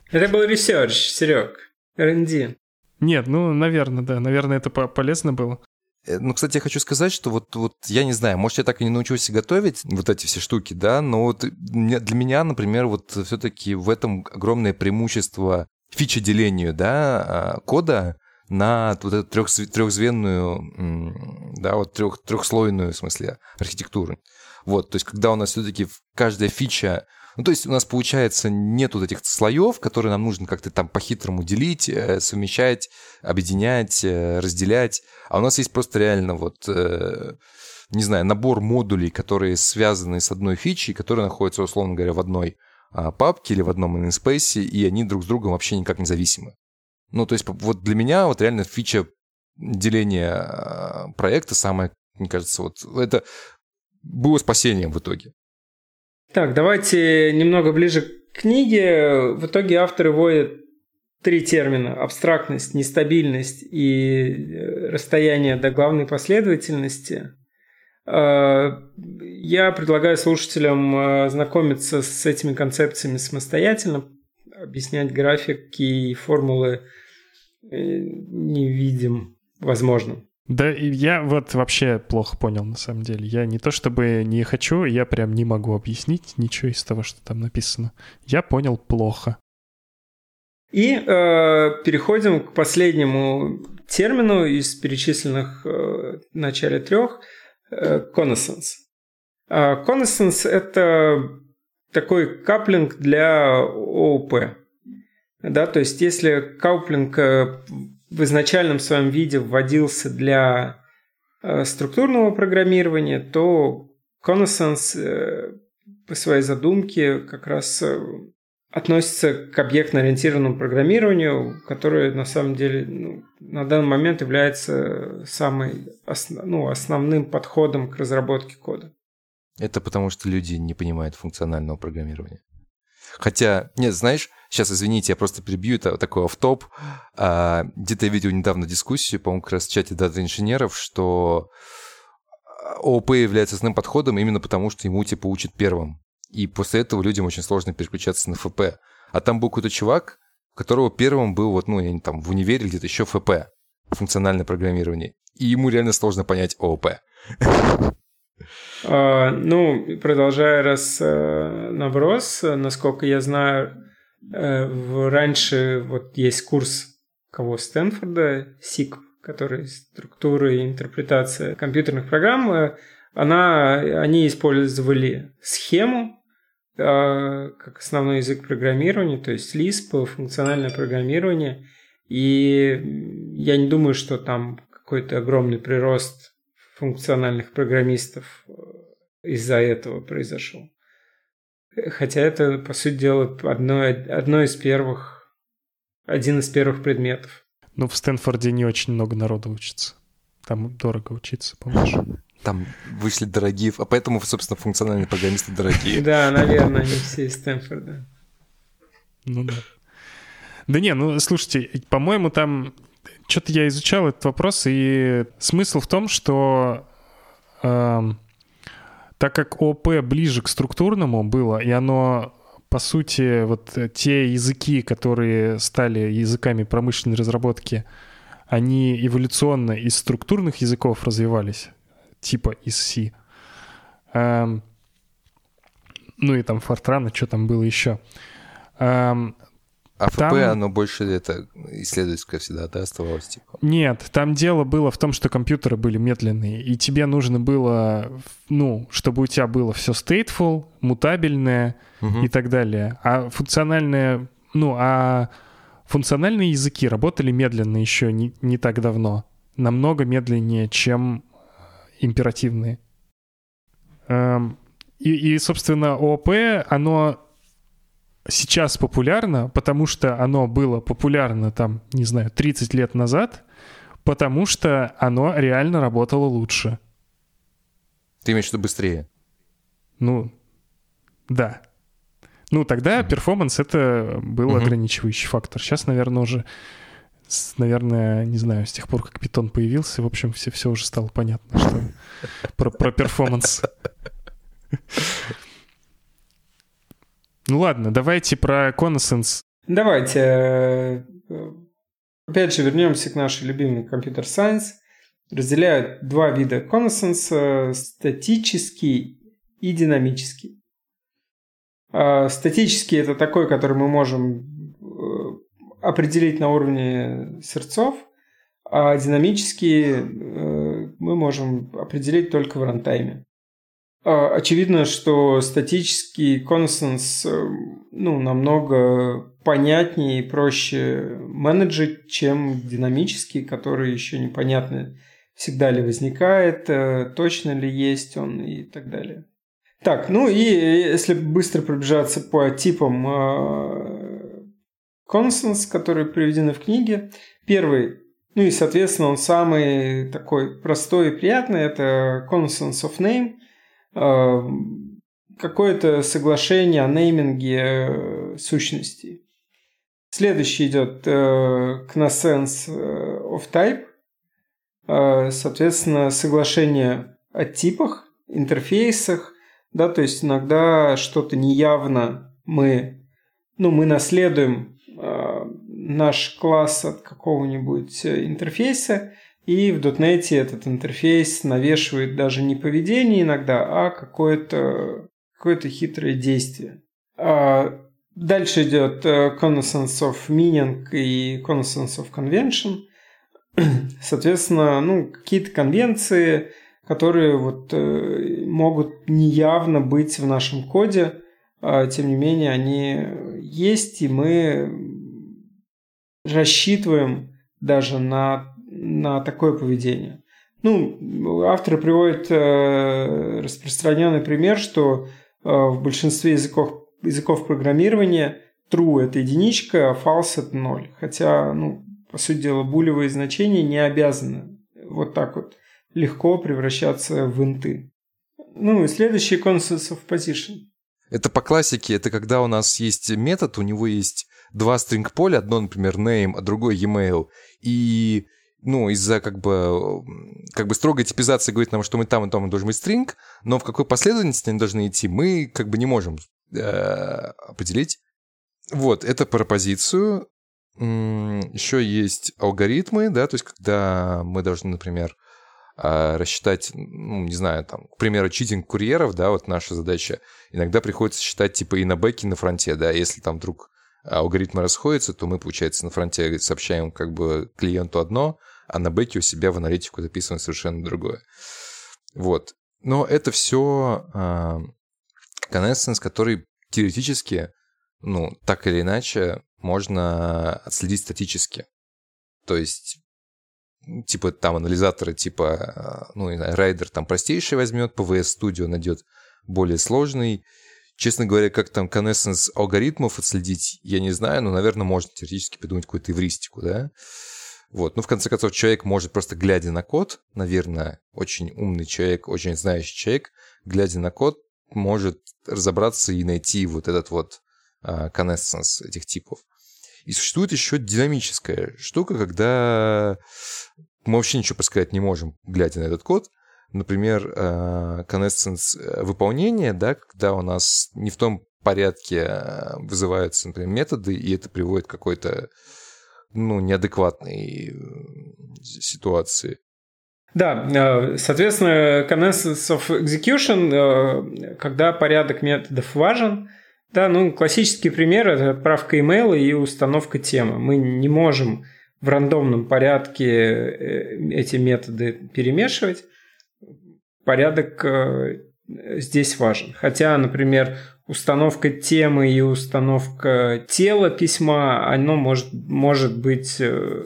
Это был research, Серег. R&D. Нет, ну, наверное, да. Наверное, это полезно было. Э, ну, кстати, я хочу сказать, что вот, вот я не знаю, может, я так и не научился готовить вот эти все штуки, да, но вот для меня, например, вот все-таки в этом огромное преимущество фича делению, да, а, кода на вот эту трех, трехзвенную, да, вот трех, трехслойную, в смысле, архитектуру. Вот, то есть, когда у нас все-таки каждая фича ну, то есть у нас, получается, нет вот этих слоев, которые нам нужно как-то там по-хитрому делить, э, совмещать, объединять, э, разделять. А у нас есть просто реально вот э, не знаю, набор модулей, которые связаны с одной фичей, которые находятся, условно говоря, в одной а, папке или в одном namespace, и они друг с другом вообще никак не зависимы. Ну, то есть вот для меня вот реально фича деления а, проекта самая, мне кажется, вот это было спасением в итоге. Так, давайте немного ближе к книге. В итоге авторы вводят три термина. Абстрактность, нестабильность и э, расстояние до главной последовательности. А, я предлагаю слушателям э, знакомиться с этими концепциями самостоятельно, объяснять графики и формулы э, не видим возможным. Да, я вот вообще плохо понял, на самом деле. Я не то чтобы не хочу, я прям не могу объяснить ничего из того, что там написано. Я понял плохо. И э, переходим к последнему термину из перечисленных э, в начале трех э. Э, connaissance – это такой каплинг для ООП. Да, то есть если каплинг э, в изначальном своем виде вводился для э, структурного программирования, то Connaissance э, по своей задумке как раз э, относится к объектно-ориентированному программированию, которое на самом деле ну, на данный момент является самым основ, ну, основным подходом к разработке кода. Это потому, что люди не понимают функционального программирования. Хотя, нет, знаешь, сейчас, извините, я просто перебью, это такой оф-топ. А, где-то я видел недавно дискуссию, по-моему, как раз в чате дата-инженеров, что ООП является основным подходом именно потому, что ему типа учат первым. И после этого людям очень сложно переключаться на ФП. А там был какой-то чувак, которого первым был вот, ну, я не там, в универе где-то еще ФП, функциональное программирование. И ему реально сложно понять ООП. А, ну, продолжая раз э, наброс, насколько я знаю, раньше вот есть курс кого Стэнфорда, СИК, который структура и интерпретация компьютерных программ, э, она, они использовали схему как основной язык программирования, то есть Lisp, функциональное программирование. И я не думаю, что там какой-то огромный прирост функциональных программистов э, из-за этого произошел. Хотя это, по сути дела, одно, одно из первых, один из первых предметов. Ну, в Стэнфорде не очень много народу учится. Там дорого учиться, помнишь? Там вышли дорогие, а поэтому, собственно, функциональные программисты дорогие. Да, наверное, они все из Стэнфорда. Ну да. Да не, ну слушайте, по-моему, там что-то я изучал этот вопрос, и смысл в том, что э, так как ОП ближе к структурному было, и оно по сути, вот те языки, которые стали языками промышленной разработки, они эволюционно из структурных языков развивались, типа из C. Эм, ну и там Fortran, что там было еще. Эм, а там... Оно больше это исследовательское всегда, да, оставалось? Типа? Нет, там дело было в том, что компьютеры были медленные, и тебе нужно было, ну, чтобы у тебя было все stateful, мутабельное угу. и так далее. А функциональное, ну, а функциональные языки работали медленно еще не, не так давно. Намного медленнее, чем императивные. Эм, и, и, собственно, ООП, оно сейчас популярно, потому что оно было популярно там, не знаю, 30 лет назад, потому что оно реально работало лучше. Ты имеешь в виду быстрее? Ну, да. Ну, тогда performance это был mm-hmm. ограничивающий фактор. Сейчас, наверное, уже, наверное, не знаю, с тех пор, как Python появился, в общем, все, все уже стало понятно, что про performance. Ну ладно, давайте про connascence. Давайте. Опять же, вернемся к нашей любимой computer science. Разделяют два вида Connaissance – статический и динамический. А, статический – это такой, который мы можем э, определить на уровне сердцов, а динамический э, мы можем определить только в рантайме. А, очевидно, что статический консенс э, ну, намного понятнее и проще менеджить, чем динамический, который еще непонятно всегда ли возникает, точно ли есть он и так далее. Так, ну и если быстро пробежаться по типам консенс, э, которые приведены в книге. Первый, ну и, соответственно, он самый такой простой и приятный, это Consensus of Name. Э, какое-то соглашение о нейминге э, сущностей. Следующий идет Knasense of Type. Соответственно, соглашение о типах, интерфейсах, да, то есть иногда что-то неявно мы, ну, мы наследуем э, наш класс от какого-нибудь интерфейса, и в .NET этот интерфейс навешивает даже не поведение иногда, а какое-то какое хитрое действие. А дальше идет Connaissance of Meaning и Connaissance of Convention. Соответственно, ну, какие-то конвенции, которые вот э, могут неявно быть в нашем коде, а тем не менее они есть, и мы рассчитываем даже на, на такое поведение. Ну, авторы приводят э, распространенный пример, что э, в большинстве языков, языков программирования true – это единичка, а false – это ноль. Хотя, ну, по сути дела, булевые значения не обязаны вот так вот легко превращаться в инты. Ну и следующий consensus of position. Это по классике, это когда у нас есть метод, у него есть два string поля, одно, например, name, а другое email, и ну, из-за как бы, как бы строгой типизации говорит нам, что мы там и там должен быть string, но в какой последовательности они должны идти, мы как бы не можем э, определить. Вот, это про позицию. Еще есть алгоритмы, да, то есть когда мы должны, например, а, рассчитать, ну, не знаю, там, к примеру, читинг курьеров, да, вот наша задача, иногда приходится считать типа и на бэке, и на фронте, да, если там вдруг алгоритмы расходятся, то мы, получается, на фронте сообщаем как бы клиенту одно, а на бэке у себя в аналитику записываем совершенно другое. Вот. Но это все а, Connaissance, который теоретически, ну, так или иначе, можно отследить статически. То есть типа там анализаторы типа, э, ну, не знаю, Райдер там простейший возьмет, PVS Studio найдет более сложный. Честно говоря, как там connaissance алгоритмов отследить, я не знаю, но, наверное, можно теоретически придумать какую-то эвристику, да? Вот, ну, в конце концов, человек может просто, глядя на код, наверное, очень умный человек, очень знающий человек, глядя на код, может разобраться и найти вот этот вот uh, connaissance этих типов. И существует еще динамическая штука, когда мы вообще ничего подсказать не можем, глядя на этот код. Например, э, connaissance э, выполнения, да, когда у нас не в том порядке э, вызываются, например, методы, и это приводит к какой-то ну, неадекватной ситуации. Да, соответственно, connaissance of execution, когда порядок методов важен, да, ну, классический пример – это отправка имейла и установка темы. Мы не можем в рандомном порядке эти методы перемешивать. Порядок э, здесь важен. Хотя, например, установка темы и установка тела письма, оно может, может быть, э,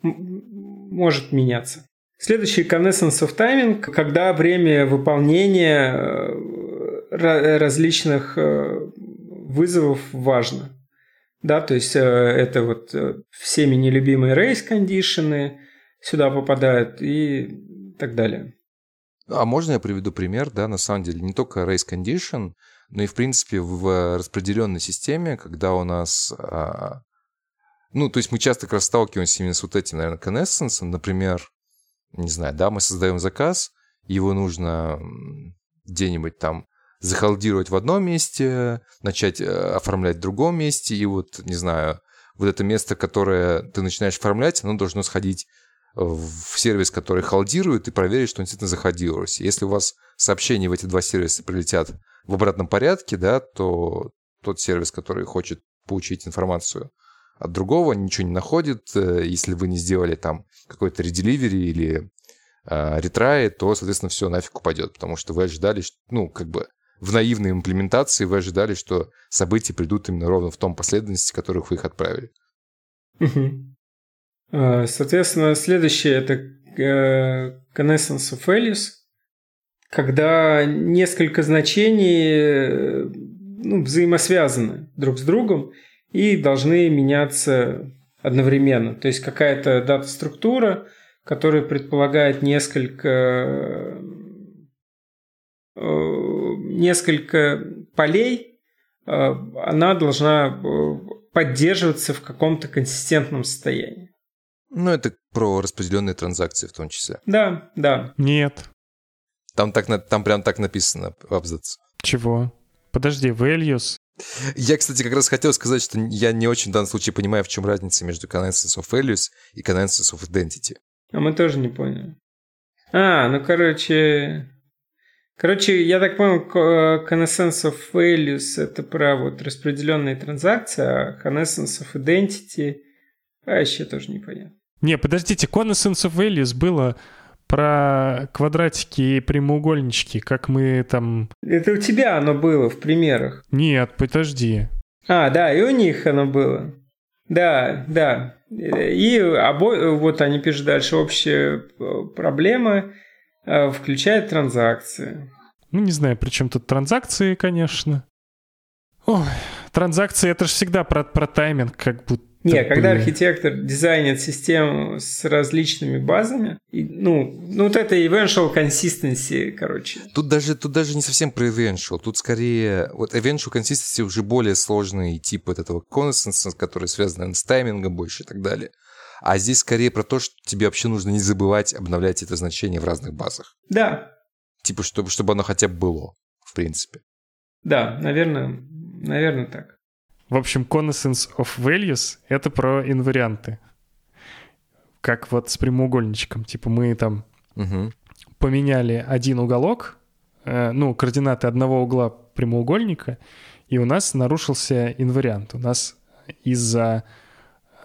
может меняться. Следующий Connaissance of Timing, когда время выполнения э, различных вызовов важно. Да, то есть это вот всеми нелюбимые race кондишены сюда попадают и так далее. А можно я приведу пример, да, на самом деле, не только race condition, но и, в принципе, в распределенной системе, когда у нас... А, ну, то есть мы часто как раз сталкиваемся именно с вот этим, наверное, connaissance. Например, не знаю, да, мы создаем заказ, его нужно где-нибудь там захалдировать в одном месте, начать э, оформлять в другом месте, и вот, не знаю, вот это место, которое ты начинаешь оформлять, оно должно сходить в сервис, который халдирует, и проверить, что он действительно заходилось. Если у вас сообщения в эти два сервиса прилетят в обратном порядке, да, то тот сервис, который хочет получить информацию от другого, ничего не находит. Э, если вы не сделали там какой-то ределивери или э, то, соответственно, все нафиг упадет, потому что вы ожидали, ну, как бы в наивной имплементации вы ожидали, что события придут именно ровно в том последовательности, в которых вы их отправили. А, соответственно, следующее это э, Connaissance of Values, когда несколько значений ну, взаимосвязаны друг с другом и должны меняться одновременно. То есть какая-то дата-структура, которая предполагает несколько, э, несколько полей, э, она должна поддерживаться в каком-то консистентном состоянии. Ну, это про распределенные транзакции в том числе. Да, да. Нет. Там, так, там прям так написано в абзац. Чего? Подожди, values? Я, кстати, как раз хотел сказать, что я не очень в данном случае понимаю, в чем разница между Consensus of Values и Consensus of Identity. А мы тоже не поняли. А, ну, короче... Короче, я так понял, Consensus of Values – это про вот распределенные транзакции, а Consensus of Identity – а еще тоже непонятно. Не, подождите, Connaissance of Values было про квадратики и прямоугольнички, как мы там... Это у тебя оно было в примерах. Нет, подожди. А, да, и у них оно было. Да, да. И обо... вот они пишут дальше, общая проблема э, включает транзакции. Ну, не знаю, при чем тут транзакции, конечно. Ой, транзакции это же всегда про, про тайминг, как будто не, когда архитектор дизайнит систему с различными базами, и, ну, ну, вот это eventual consistency, короче. Тут даже, тут даже не совсем про eventual, тут скорее, вот eventual consistency уже более сложный тип вот этого consistency, который связан с таймингом больше и так далее. А здесь скорее про то, что тебе вообще нужно не забывать обновлять это значение в разных базах. Да. Типа, чтобы, чтобы оно хотя бы было, в принципе. Да, наверное, наверное так. В общем, connaissance of values — это про инварианты. Как вот с прямоугольничком. Типа мы там угу. поменяли один уголок, э, ну, координаты одного угла прямоугольника, и у нас нарушился инвариант. У нас из-за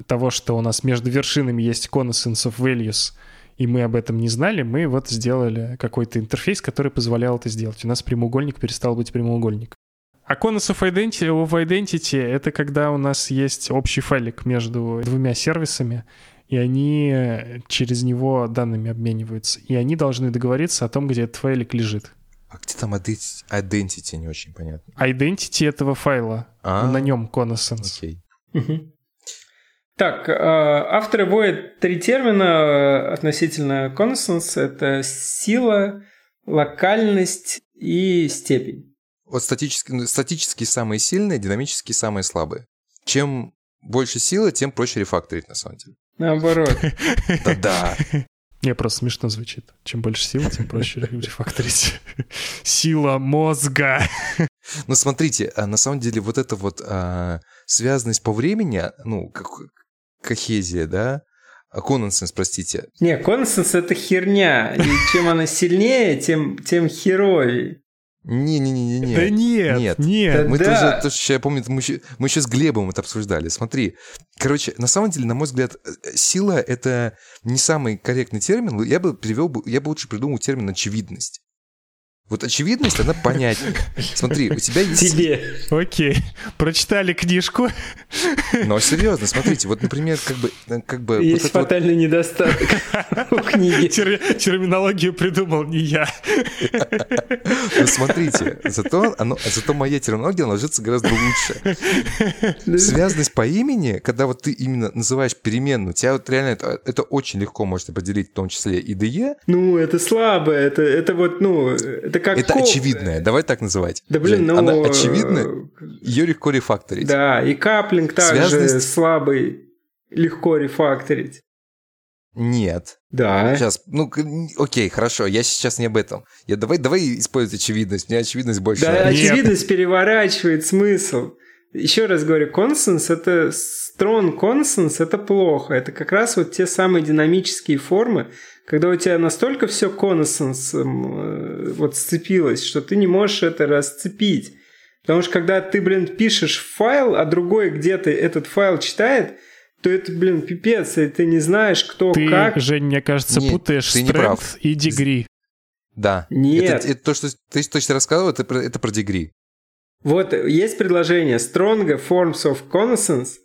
того, что у нас между вершинами есть connaissance of values, и мы об этом не знали, мы вот сделали какой-то интерфейс, который позволял это сделать. У нас прямоугольник перестал быть прямоугольником. А of Identity, of Identity — это когда у нас есть общий файлик между двумя сервисами, и они через него данными обмениваются. И они должны договориться о том, где этот файлик лежит. А где там identity, не очень понятно. Identity этого файла. А-а-а. На нем Connaissance. Окей. Так, э, авторы вводят три термина э, относительно Connaissance. Это сила, локальность и степень вот статически, ну, статически самые силые, динамически самые слабые. Чем больше силы, тем проще рефакторить, на самом деле. Наоборот. Да-да. Не, просто смешно звучит. Чем больше силы, тем проще рефакторить. Сила мозга. Ну, смотрите, а на самом деле вот эта вот а, связанность по времени, ну, как кохезия, да, Конансенс, простите. Не, конансенс это херня. И чем она сильнее, тем, тем херовей. Не-не-не-не. Да нет, нет. нет. Мы да. тоже, тоже, я помню, мы еще, мы еще с Глебом это обсуждали. Смотри, короче, на самом деле, на мой взгляд, э, сила — это не самый корректный термин. Я бы привел, я бы лучше придумал термин «очевидность». Вот очевидность, она понятнее. Смотри, у тебя есть... Тебе. Окей. Прочитали книжку. Но серьезно, смотрите, вот, например, как бы... э, Как бы Есть вот это вот- фатальный недостаток у книги. Тер- Терминологию придумал не я. Ну, смотрите, зато, оно, зато моя терминология ложится гораздо лучше. Связанность по имени, когда вот ты именно называешь переменную, тебя вот реально это, это очень легко может определить, в том числе и ДЕ. Ну, это слабо, это, это вот, ну, это как... Это очевидное, давай так называть. Да блин, Жень, ну... Она э, очевидная, ее легко рефакторить. Да, и каплинг также Связанность- слабый, легко рефакторить. Нет. Да. Сейчас, ну, окей, хорошо, я сейчас не об этом. Я, давай, давай использовать очевидность, мне очевидность больше Да, нравится. Нет. очевидность переворачивает смысл. Еще раз говорю, консенс это strong консенс это плохо. Это как раз вот те самые динамические формы, когда у тебя настолько все консенсом э, вот сцепилось, что ты не можешь это расцепить. Потому что когда ты, блин, пишешь файл, а другой где-то этот файл читает, то это, блин, пипец, и ты не знаешь, кто Ты, как. Жень, мне кажется, Нет, путаешь ты не прав. strength и degree. Да. Нет. Это, это то, что ты точно рассказывал, это, про- это про дегри. Вот есть предложение stronger forms of connaissance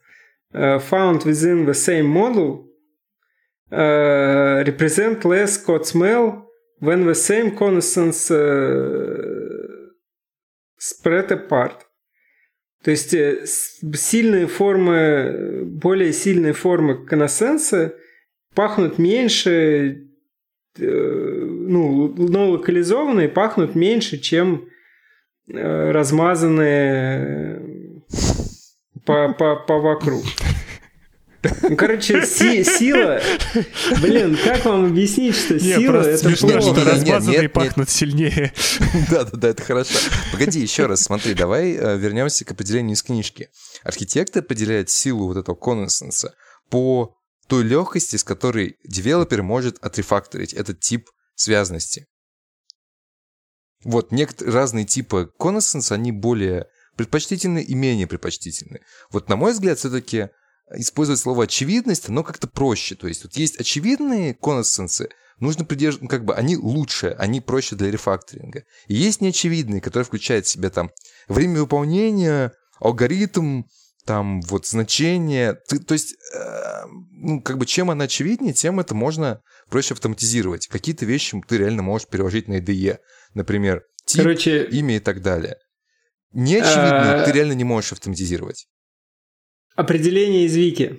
uh, found within the same model uh, represent less code smell when the same connaissance uh, spread apart. То есть э, сильные формы, более сильные формы конносенса пахнут меньше, э, ну, но локализованные пахнут меньше, чем э, размазанные по, по, по вокруг. Ну, короче, си- сила... Блин, как вам объяснить, что Не, сила это смешно, плохо? что Нет, нет, размазанные нет. пахнут сильнее. Да-да-да, это хорошо. Погоди, еще раз, смотри, давай э, вернемся к определению из книжки. Архитектор определяет силу вот этого коннессенса по той легкости, с которой девелопер может отрефакторить этот тип связности. Вот некоторые разные типы коннессенса, они более предпочтительны и менее предпочтительны. Вот на мой взгляд, все-таки использовать слово очевидность, оно как-то проще. То есть вот есть очевидные коннессенсы, нужно придерживаться, ну, как бы они лучше, они проще для рефакторинга. И есть неочевидные, которые включают в себя там время выполнения, алгоритм, там вот значение. Ты- то есть, э, ну, как бы чем она очевиднее, тем это можно проще автоматизировать. Какие-то вещи ты реально можешь переложить на IDE. Например, тип, Короче, имя и так далее. Неочевидные А- ты реально не можешь автоматизировать. Определение из Вики.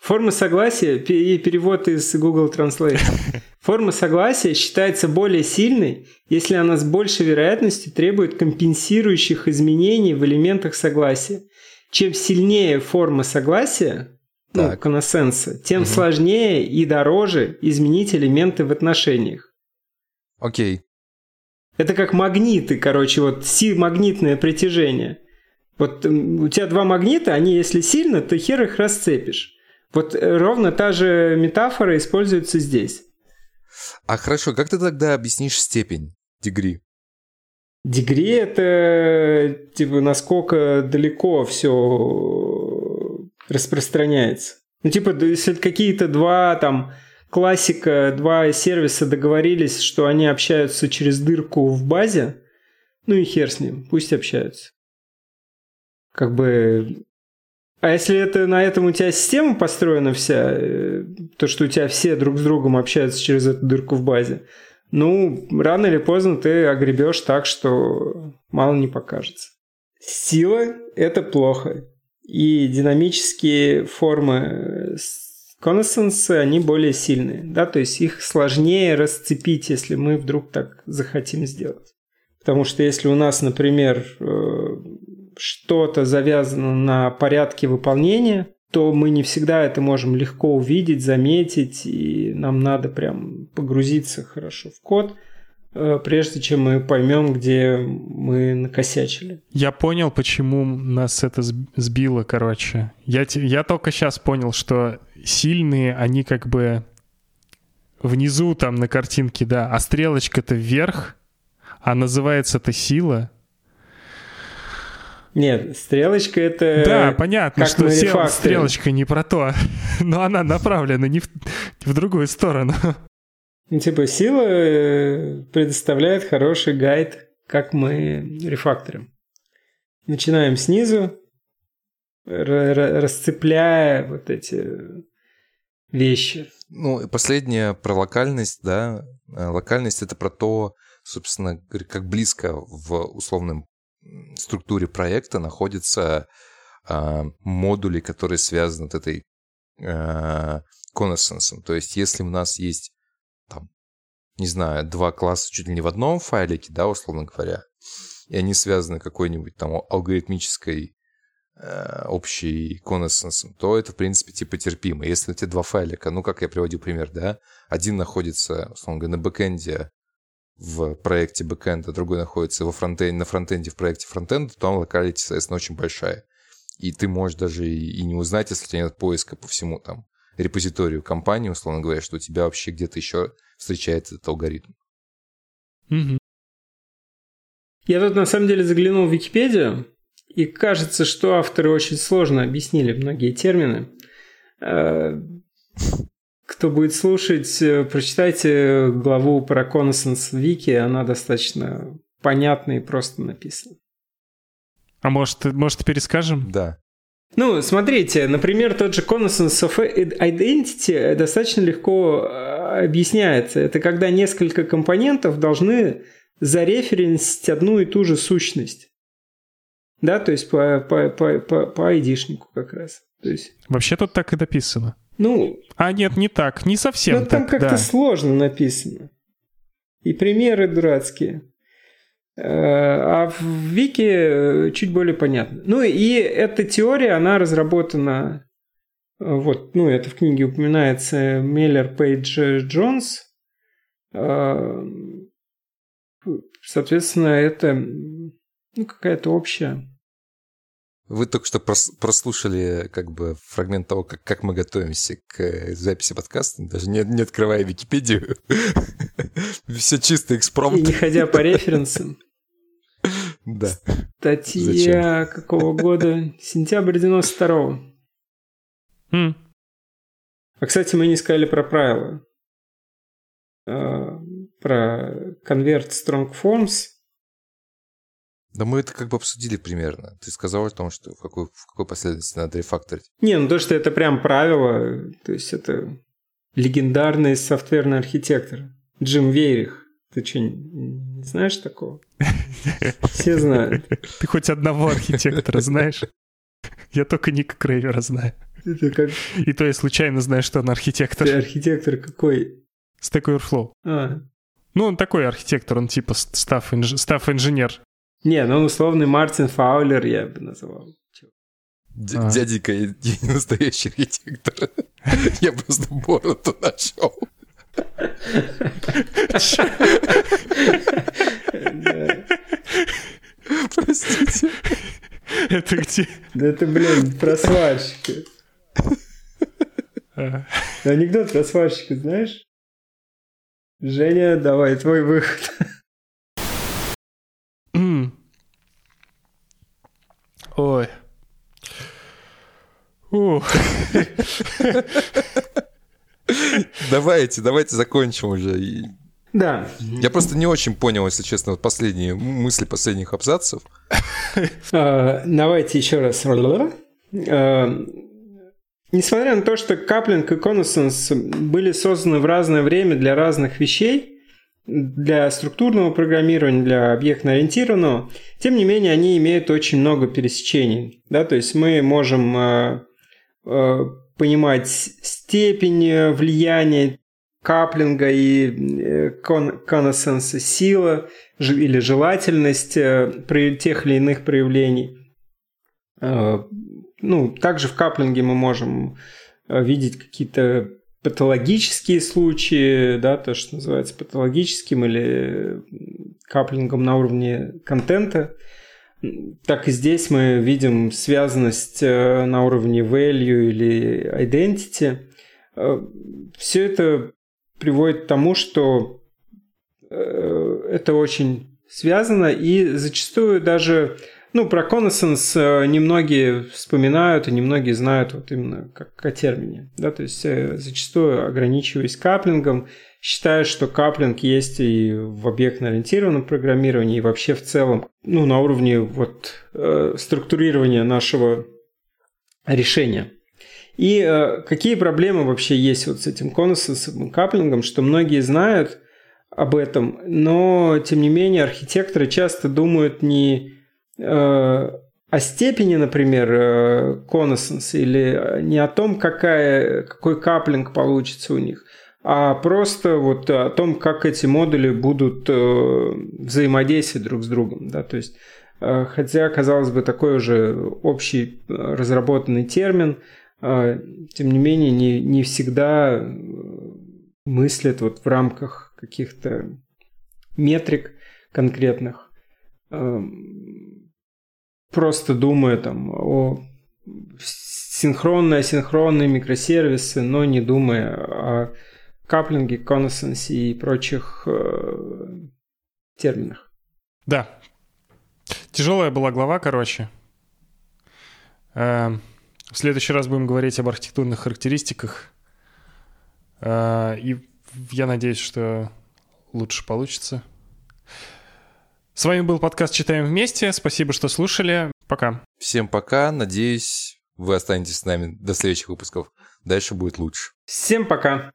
Форма согласия и перевод из Google Translate. Форма согласия считается более сильной, если она с большей вероятностью требует компенсирующих изменений в элементах согласия. Чем сильнее форма согласия, ну, Так. консенса, тем Мгм. сложнее и дороже изменить элементы в отношениях. Окей. Это как магниты, короче, вот си магнитное притяжение. Вот у тебя два магнита, они если сильно, то хер их расцепишь. Вот э, ровно та же метафора используется здесь. А хорошо, как ты тогда объяснишь степень дегри? Дегри это типа насколько далеко все распространяется. Ну типа если какие-то два там классика, два сервиса договорились, что они общаются через дырку в базе, ну и хер с ним, пусть общаются. Как бы... А если это на этом у тебя система построена вся, э, то, что у тебя все друг с другом общаются через эту дырку в базе, ну, рано или поздно ты огребешь так, что мало не покажется. Сила – это плохо. И динамические формы коннессенса, они более сильные. Да? То есть их сложнее расцепить, если мы вдруг так захотим сделать. Потому что если у нас, например, э, что-то завязано на порядке выполнения, то мы не всегда это можем легко увидеть, заметить, и нам надо прям погрузиться хорошо в код, э, прежде чем мы поймем, где мы накосячили. Я понял, почему нас это сб- сбило, короче. Я, я только сейчас понял, что сильные, они как бы внизу там на картинке, да, а стрелочка-то вверх, а называется это сила. Нет, стрелочка это... да, понятно, как что на се- рефакторе. стрелочка не про то, но она направлена не в, в другую сторону. Ну, типа, сила э, предоставляет хороший гайд, как мы рефакторим. Начинаем снизу, расцепляя вот эти вещи. Ну, последняя про локальность, да. Э, локальность — это про то, собственно, как близко в условном структуре проекта находятся э, модули, которые связаны с этой э, connaissance. То есть, если у нас есть, там, не знаю, два класса чуть ли не в одном файлике, да, условно говоря, и они связаны какой-нибудь там алгоритмической э, общей connascence, то это, в принципе, типа терпимо. Если эти два файлика, ну, как я приводил пример, да, один находится, условно говоря, на бэкэнде в проекте бэкэнда, другой находится во фронтенде, на фронтенде в проекте фронтенда, то там locality, соответственно, очень большая. И ты можешь даже и, не узнать, если у тебя нет поиска по всему там репозиторию компании, условно говоря, что у тебя вообще где-то еще встречается этот алгоритм. Угу. Я тут на самом деле заглянул в Википедию, и кажется, что авторы очень сложно объяснили многие термины. Э, кто будет слушать, э, прочитайте главу про в Вики, она достаточно понятна и просто написана. А может, может перескажем? Да. Ну, смотрите, например, тот же Connaissance of Identity достаточно легко э, объясняется. Это когда несколько компонентов должны зареференсить одну и ту же сущность. Да, то есть по, по, по, по, по айдишнику как раз. То есть... Вообще тут так и написано. Ну... А нет, не так, не совсем там так, как-то да. сложно написано. И примеры дурацкие. Э, а в Вики чуть более понятно. Ну и эта теория, она разработана... Э, вот, ну, это в книге упоминается Меллер Пейдж Джонс. Э, соответственно, это ну, какая-то общая вы только что прослушали как бы фрагмент того, как, как мы готовимся к э, записи подкаста, даже не, не открывая Википедию. Все чисто экспромт. Не ходя по референсам. Да. Статья какого года? Сентябрь 92-го. Mm. А, кстати, мы не сказали про правила. А, про Convert Strong Forms – да мы это как бы обсудили примерно. Ты сказал о том, что в какой, в какой последовательности надо рефакторить. Не, ну то, что это прям правило, то есть это легендарный софтверный архитектор Джим Вейрих. Ты что, не знаешь такого? Все знают. Ты хоть одного архитектора знаешь? Я только Ника Крейвера знаю. Это как... И то я случайно знаю, что он архитектор. Ты архитектор какой? Stack Overflow. А. Ну, он такой архитектор, он типа став-инженер. Не, ну условный Мартин Фаулер я бы называл. А. Дяденька, я не настоящий архитектор. Я просто бороду нашел. Простите. Это где? Да это, блин, про сварщика. А. Анекдот про сварщика, знаешь? Женя, давай, твой выход. Ой. Давайте, давайте закончим уже. Да. Я просто не очень понял, если честно, вот последние мысли последних абзацев. А, давайте еще раз. А, несмотря на то, что каплинг и конусенс были созданы в разное время для разных вещей, для структурного программирования, для объектно-ориентированного, тем не менее они имеют очень много пересечений. Да? То есть мы можем э, э, понимать степень влияния каплинга и э, коннессенса сила или желательность э, тех или иных проявлений. Э, ну, также в каплинге мы можем видеть какие-то патологические случаи, да, то, что называется патологическим или каплингом на уровне контента, так и здесь мы видим связанность э, на уровне value или identity. Э, Все это приводит к тому, что э, это очень связано, и зачастую даже ну, про Connaissance э, немногие вспоминают и немногие знают вот именно как о термине. Да? То есть э, зачастую ограничиваясь каплингом, считаю, что каплинг есть и в объектно-ориентированном программировании, и вообще в целом, ну, на уровне вот э, структурирования нашего решения. И э, какие проблемы вообще есть вот с этим конусом, каплингом, что многие знают об этом, но тем не менее архитекторы часто думают не о степени, например, э, конусенс или не о том, какая, какой каплинг получится у них, а просто вот о том, как эти модули будут э, взаимодействовать друг с другом. Да? То есть, э, хотя, казалось бы, такой уже общий э, разработанный термин, тем не менее, не, не всегда мыслят вот в рамках каких-то метрик конкретных, просто думая там о синхронные, асинхронные микросервисы, но не думая о каплинге, коннессенсе и прочих э, терминах. Да. Тяжелая была глава, короче. Э, в следующий раз будем говорить об архитектурных характеристиках. Э, и я надеюсь, что лучше получится. С вами был подкаст «Читаем вместе». Спасибо, что слушали. Пока. Всем пока. Надеюсь, вы останетесь с нами до следующих выпусков. Дальше будет лучше. Всем пока.